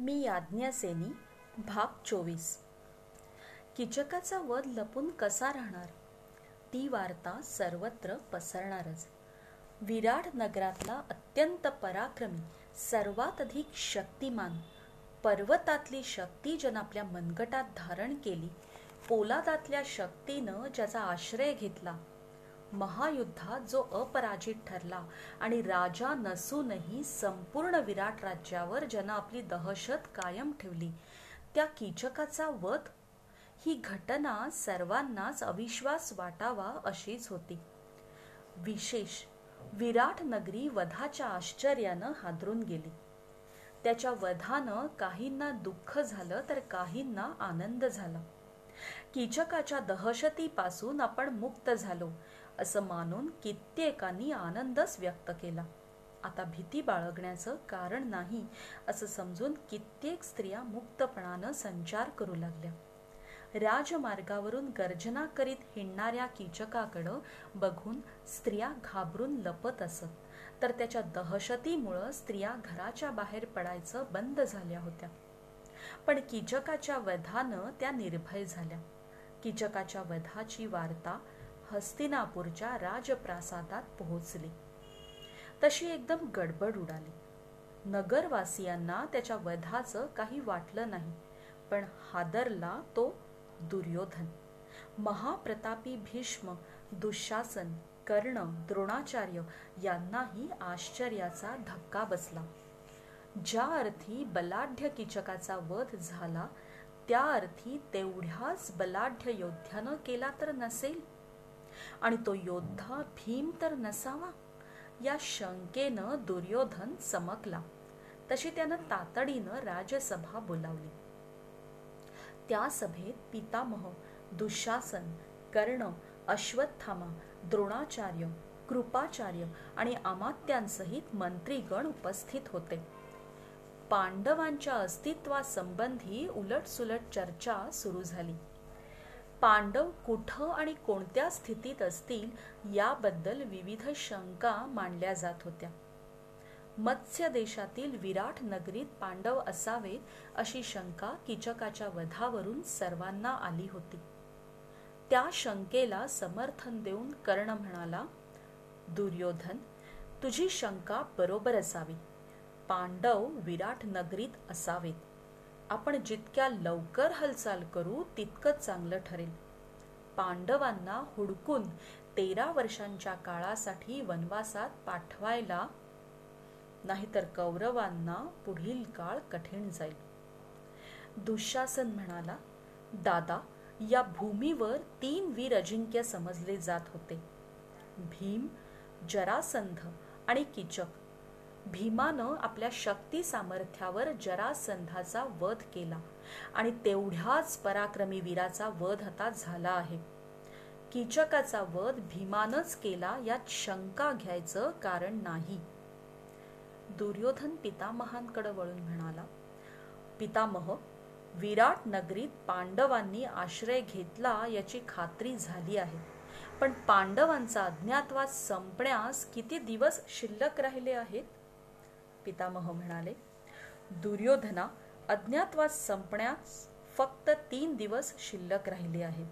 मी याज्ञसेनी भाग चोवीस. किचकाचा वध लपून कसा राहणार? ती वार्ता सर्वत्र पसरणारच. विराट नगरातला अत्यंत पराक्रमी सर्वात अधिक शक्तिमान पर्वतातली शक्ती ज्यानं आपल्या मनगटात धारण केली पोलादातल्या शक्तीनं ज्याचा आश्रय घेतला महायुद्धात जो अपराजित ठरला आणि राजा नसूनही संपूर्ण विराट राज्यावर ज्यानं आपली दहशत कायम ठेवली त्या कीचकाचा वध ही घटना सर्वांनाच अविश्वास वाटावा अशीच होती. विशेष विराट नगरी वधाच्या आश्चर्यानं हादरून गेली. त्याच्या वधानं काहींना दुःख झालं तर काहींना आनंद झाला. कीचकाच्या दहशतीपासून आपण मुक्त झालो. असं मानून कित्येकांनी आनंदच व्यक्त केला. आता भीती बाळगण्याचं कारण नाही असं समजून कित्येक स्त्रिया मुक्तपणानं संचार करू लागल्या. राजमार्गावरून गर्जना करीत हिंडणाऱ्या कीचकाकडं बघून स्त्रिया घाबरून लपत असत तर त्याच्या दहशतीमुळं स्त्रिया घराच्या बाहेर पडायचं बंद झाल्या होत्या. पण कीचकाच्या वधानं त्या निर्भय झाल्या. कीचकाच्या वधाची वार्ता हस्तिनापूरच्या राजप्रासादात पोहोचली. तशी एकदम गडबड उडाली. नगरवासियांना त्याच्या वधाचं काही वाटलं नाही पण हादरला तो दुर्योधन. महाप्रतापी भीष्म दुःशासन कर्ण द्रोणाचार्य यांनाही आश्चर्याचा धक्का बसला. ज्या अर्थी बलाढ्य किचकाचा वध झाला त्या अर्थी तेवढ्याच बलाढ्य योद्ध्यानं केला तर नसेल? आणि तो योद्धा भीम तर नसावा? या शंकेनं दुर्योधन चमकला. तशी त्यानं तातडीनं राजसभा बोलावली. त्या सभेत पितामह दुःशासन कर्ण अश्वत्थामा द्रोणाचार्य कृपाचार्य आणि अमात्यांसहित मंत्रीगण उपस्थित होते. पांडवांच्या अस्तित्वासंबंधी उलटसुलट चर्चा सुरू झाली. पांडव कुठं आणि कोणत्या स्थितीत असतील याबद्दल विविध शंका मांडल्या जात होत्या. मत्स्य देशातील विराट नगरीत पांडव असावेत अशी शंका किचकाच्या वधावरून सर्वांना आली होती. त्या शंकेला समर्थन देऊन कर्ण म्हणाला दुर्योधन तुझी शंका बरोबर असावी. पांडव विराट नगरीत असावेत. आपण जितक्या लवकर हालचाल करू तितकं चांगलं ठरेल. पांडवांना हुडकून तेरा वर्षांच्या काळासाठी वनवासात पाठवायला नाहीतर कौरवांना पुढील काळ कठीण जाईल. दुःशासन म्हणाला दादा या भूमीवर तीन वीर अजिंक्य समजले जात होते. भीम जरासंध आणि किचक भीमानं आपल्या शक्ती सामर्थ्यावर जरासंधाचा वध केला आणि तेवढ्याच पराक्रमी वीराचा वध आता झाला आहे. कीचकाचा वध भीमानच केला यात शंका घ्यायचं कारण नाही. दुर्योधन पितामहांकडे वळून म्हणाला पितामह विराट नगरीत पांडवांनी आश्रय घेतला याची खात्री झाली आहे. पण पांडवांचा अज्ञातवास संपण्यास किती दिवस शिल्लक राहिले आहेत? पितामह म्हणाले दुर्योधना अज्ञातवास संपण्यास फक्त तीन दिवस शिल्लक राहिले आहेत.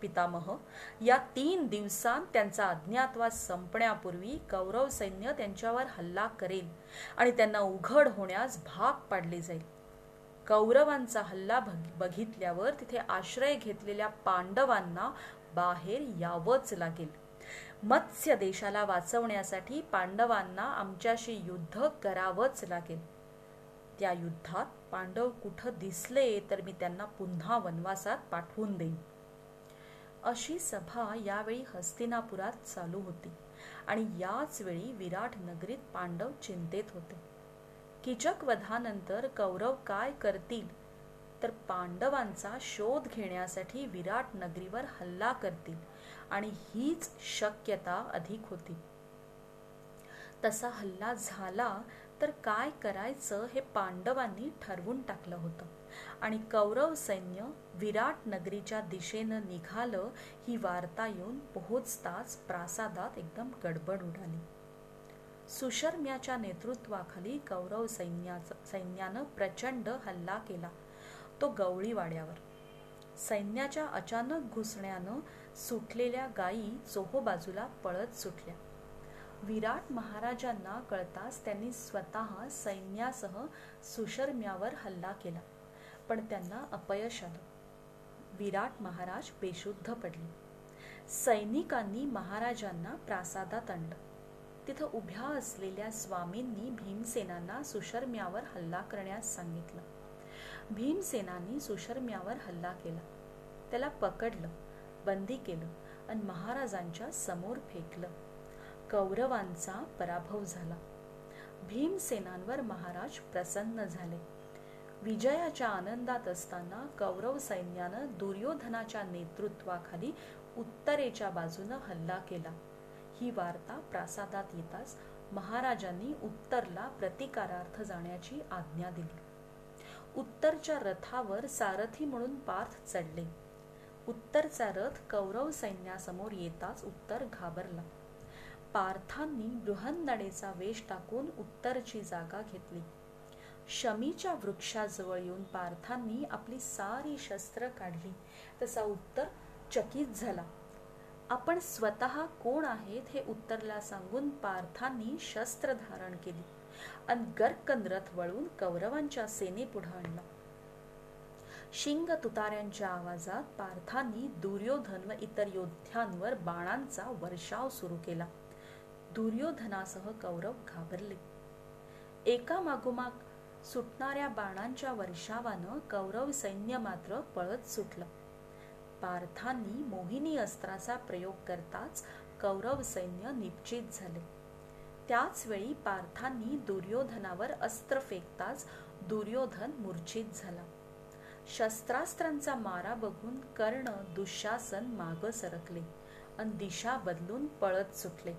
पितामह या तीन दिवसांत त्यांचा अज्ञातवास संपण्यापूर्वी कौरव सैन्य त्यांच्यावर हल्ला करेल आणि त्यांना उघड होण्यास भाग पाडले जाईल. कौरवांचा हल्ला बघितल्यावर तिथे आश्रय घेतलेल्या पांडवांना बाहेर यावंच लागेल. मत्स्य देशाला वाचवण्यासाठी पांडवांना आमच्याशी युद्ध करावंच लागेल. त्या युद्धात पांडव कुठं दिसले तर मी त्यांना पुन्हा वनवासात पाठवून देईन. अशी सभा यावेळी हस्तिनापुरात चालू होती आणि याच वेळी विराट नगरीत पांडव चिंतेत होते. किचक वधानंतर कौरव काय करतील? तर पांडवांचा शोध घेण्यासाठी विराट नगरीवर हल्ला करतील. आणि हीच शक्यता अधिक होती. तसा हल्ला झाला तर काय करायचं हे पांडवांनी ठरवून टाकलं होतं. आणि कौरव सैन्य विराट नगरीच्या दिशेनं निघालं ही वार्ता येऊन पोहोचताच प्रासादात एकदम गडबड उडाली. सुशर्म्याच्या नेतृत्वाखाली कौरव सैन्याचं सैन्यानं प्रचंड हल्ला केला तो गवळीवाड्यावर. सैन्याच्या अचानक घुसण्यानं सुटलेल्या गायी चोहो बाजूला पळत सुटल्या. विराट महाराजांना कळताच त्यांनी स्वतः सैन्यासह सुशर्म्यावर हल्ला केला पण त्यांना अपयश आलं. विराट महाराज बेशुद्ध पडले. सैनिकांनी महाराजांना प्रासादात आणलं. तिथं उभ्या असलेल्या स्वामींनी भीमसेनांना सुशर्म्यावर हल्ला करण्यास सांगितलं. भीमसेनांनी सुशर्म्यावर हल्ला केला. त्याला पकडलं बंदी केलं आणि महाराजांच्या समोर फेकलं. कौरवांचा पराभव झाला. भीमसेनांवर महाराज प्रसन्न झाले. विजयाच्या आनंदात असताना कौरव सैन्यानं दुर्योधनाच्या नेतृत्वाखाली उत्तरेच्या बाजूनं हल्ला केला. ही वार्ता प्रासादात येताच महाराजांनी उत्तरला प्रतिकारार्थ जाण्याची आज्ञा दिली. उत्तरच्या रथावर सारथी म्हणून पार्थ चढले. उत्तरचा रथ कौरव सैन्यासमोर येताच उत्तर घाबरला. पार्थांनी बृहन्नडेचा वेश टाकून उत्तरची जागा घेतली. शमीच्या वृक्षाजवळ येऊन पार्थांनी आपली सारी शस्त्र काढली. तसा उत्तर चकित झाला. आपण स्वतः कोण आहेत हे उत्तरला सांगून पार्थांनी शस्त्र धारण केली आणि गर्कन रथ वळून कौरवांच्या सेनेपुढं आणला. शिंग तुतार्यांच्या आवाजात पार्थांनी दुर्योधन व इतर योद्ध्यांवर बाणांचा वर्षाव सुरू केला. दुर्योधनासह कौरव घाबरले. एका मागोमाग सुटणाऱ्या बाणांच्या वर्षावानं कौरव सैन्य मात्र पळत सुटलं. पार्थांनी मोहिनी अस्त्राचा प्रयोग करताच कौरव सैन्य निश्चित झाले. त्याच वेळी पार्थांनी दुर्योधनावर अस्त्र फेकताच दुर्योधन मूर्छित झाला. शस्त्रास्त्रांचा मारा बघून कर्ण दुःशासन माग सरकले आणि दिशा बदलून पळत सुटले.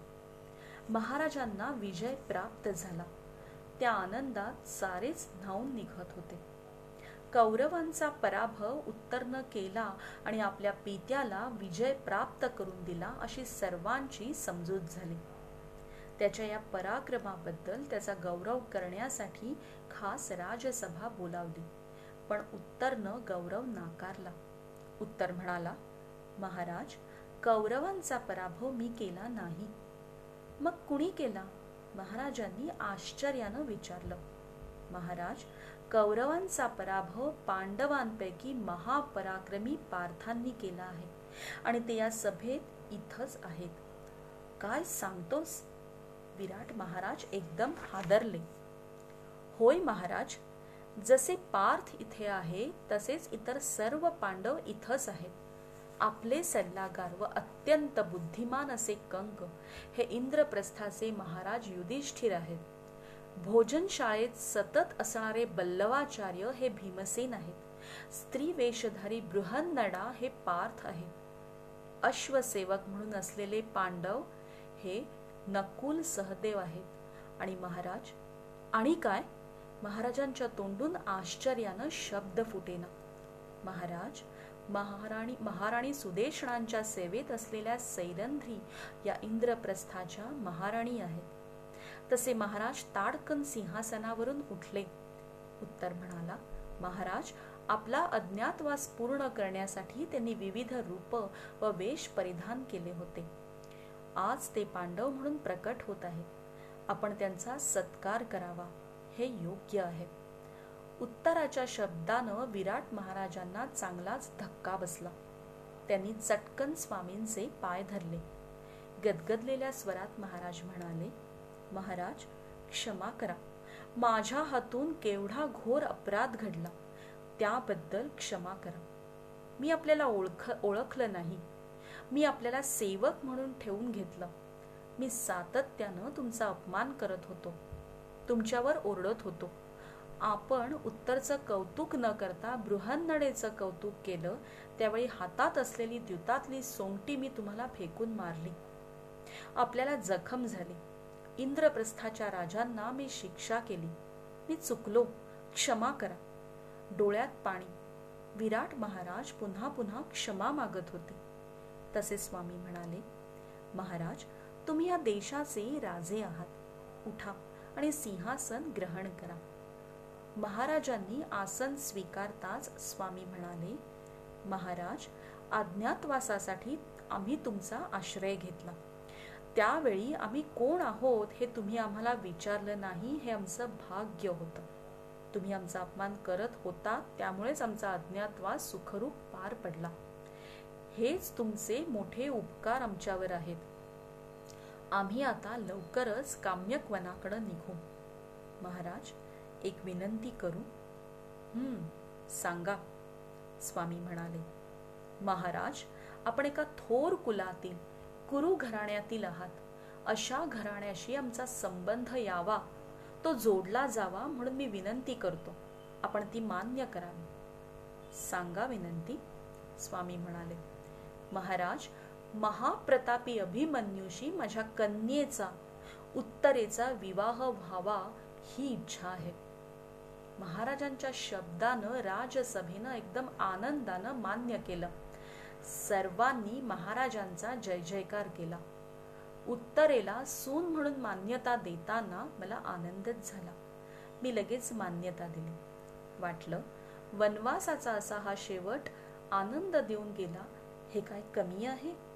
महाराजांना विजय प्राप्त झाला. त्या आनंदात सारेच धावून निघत होते. कौरवांचा पराभव उत्तरनं केला आणि आपल्या पित्याला विजय प्राप्त करून दिला अशी सर्वांची समजूत झाली. त्याच्या या पराक्रमाबद्दल त्याचा गौरव करण्यासाठी खास राजसभा बोलावली पण उत्तरनं गौरव नाकारला. उत्तर म्हणाला महाराज कौरवांचा पराभव मी केला नाही. मग कुणी केला? महाराजांनी आश्चर्यानं विचारलं. महाराज कौरवांचा पराभव पांडवांपैकी महापराक्रमी पार्थांनी केला आहे. आणि ते या सभेत इथंच आहेत. काय सांगतोस? विराट महाराज एकदम हादरले. होय महाराज जसे पार्थ इथे आहे तसेच इतर सर्व पांडव इथंच आहेत. आपले सल्लागार व अत्यंत बुद्धिमान असे कंक हे इंद्रप्रस्थाचे महाराज युधिष्ठिर आहेत. भोजनशाळेत सतत असणारे बल्लवाचार्य हे भीमसेन आहेत. स्त्री वेशधारी बृहन्नडा हे पार्थ आहे अश्वसेवक म्हणून असलेले पांडव हे नकुल सहदेव आहेत. आणि महाराज आणि काय? महाराजांच्या तोंडून आश्चर्यानं शब्द फुटेना. महाराज महाराणी महाराणी सुदेशणांच्या सेवेत असलेल्या सैरंध्री या इंद्रप्रस्थाच्या महाराणी आहेत. तसे महाराज ताडकन सिंहासनावरून उठले. उत्तर म्हणाला महाराज आपला अज्ञातवास पूर्ण करण्यासाठी त्यांनी विविध रूप व वेश परिधान केले होते. आज ते पांडव म्हणून प्रकट होत आहेत आपण त्यांचा सत्कार करावा. हे योग्य आहे. उत्तराच्या शब्दानं विराट महाराजांना चांगलाच धक्का बसला. त्यांनी चटकन स्वामींचे पाय धरले. गदगदलेल्या स्वरात महाराज म्हणाले महाराज क्षमा करा. माझ्या हातून केवढा घोर अपराध घडला त्याबद्दल क्षमा करा. मी आपल्याला ओळख ओळखलं नाही. मी आपल्याला सेवक म्हणून ठेवून घेतलं. मी सातत्यानं तुमचा अपमान करत होतो. तुमच्यावर ओरडत होतो. आपण उत्तरचं कौतुक न करता बृहन्नडेचं कौतुक केलं त्यावेळी हातात असलेली द्युतातली सोंगटी मी तुम्हाला फेकून मारली. आपल्याला जखम झाली. इंद्रप्रस्थाच्या राजांना मी शिक्षा केली. मी चुकलो. क्षमा करा. डोळ्यात पाणी. विराट महाराज पुन्हा पुन्हा क्षमा मागत होते. तसे स्वामी म्हणाले महाराज तुम्ही या देशाचे राजे आहात. उठा आणि सिंहासन ग्रहण करा. महाराजांनी आसन स्वीकारताच स्वामी म्हणाले महाराज अज्ञातवासासाठी आम्ही तुमचा आश्रय घेतला. त्यावेळी आम्ही कोण आहोत हे तुम्ही आम्हाला विचारलं नाही हे आमचं भाग्य होतं. तुम्ही आमचा अपमान करत होता त्यामुळेच आमचा अज्ञातवास सुखरूप पार पडला. हेच तुमचे मोठे उपकार आमच्यावर आहेत. आम्ही आता लवकरच काम्यक वनाकडे निघू. महाराज एक विनंती करू? हम्म सांगा स्वामी म्हणाले. महाराज आपण एका थोर कुलातील कुरु घराण्यातील आहात. अशा घराण्याशी आमचा संबंध यावा. तो जोडला जावा म्हणून मी विनंती करतो. आपण ती मान्य करावी सांगा विनंती. स्वामी म्हणाले महाराज महाप्रतापी अभिमन्यूशी माझ्या कन्येचा उत्तरेचा विवाह व्हावा ही इच्छा आहे. महाराजांच्या शब्दानं राजसभेनं एकदम आनंदानं मान्य केलं. सर्वांनी महाराजांचा जय जयकार केला. उत्तरेला सून म्हणून मान्यता देताना मला आनंदच झाला. मी लगेच मान्यता दिली. वाटलं वनवासाचा असा हा शेवट आनंद देऊन गेला. हे काय कमी आहे?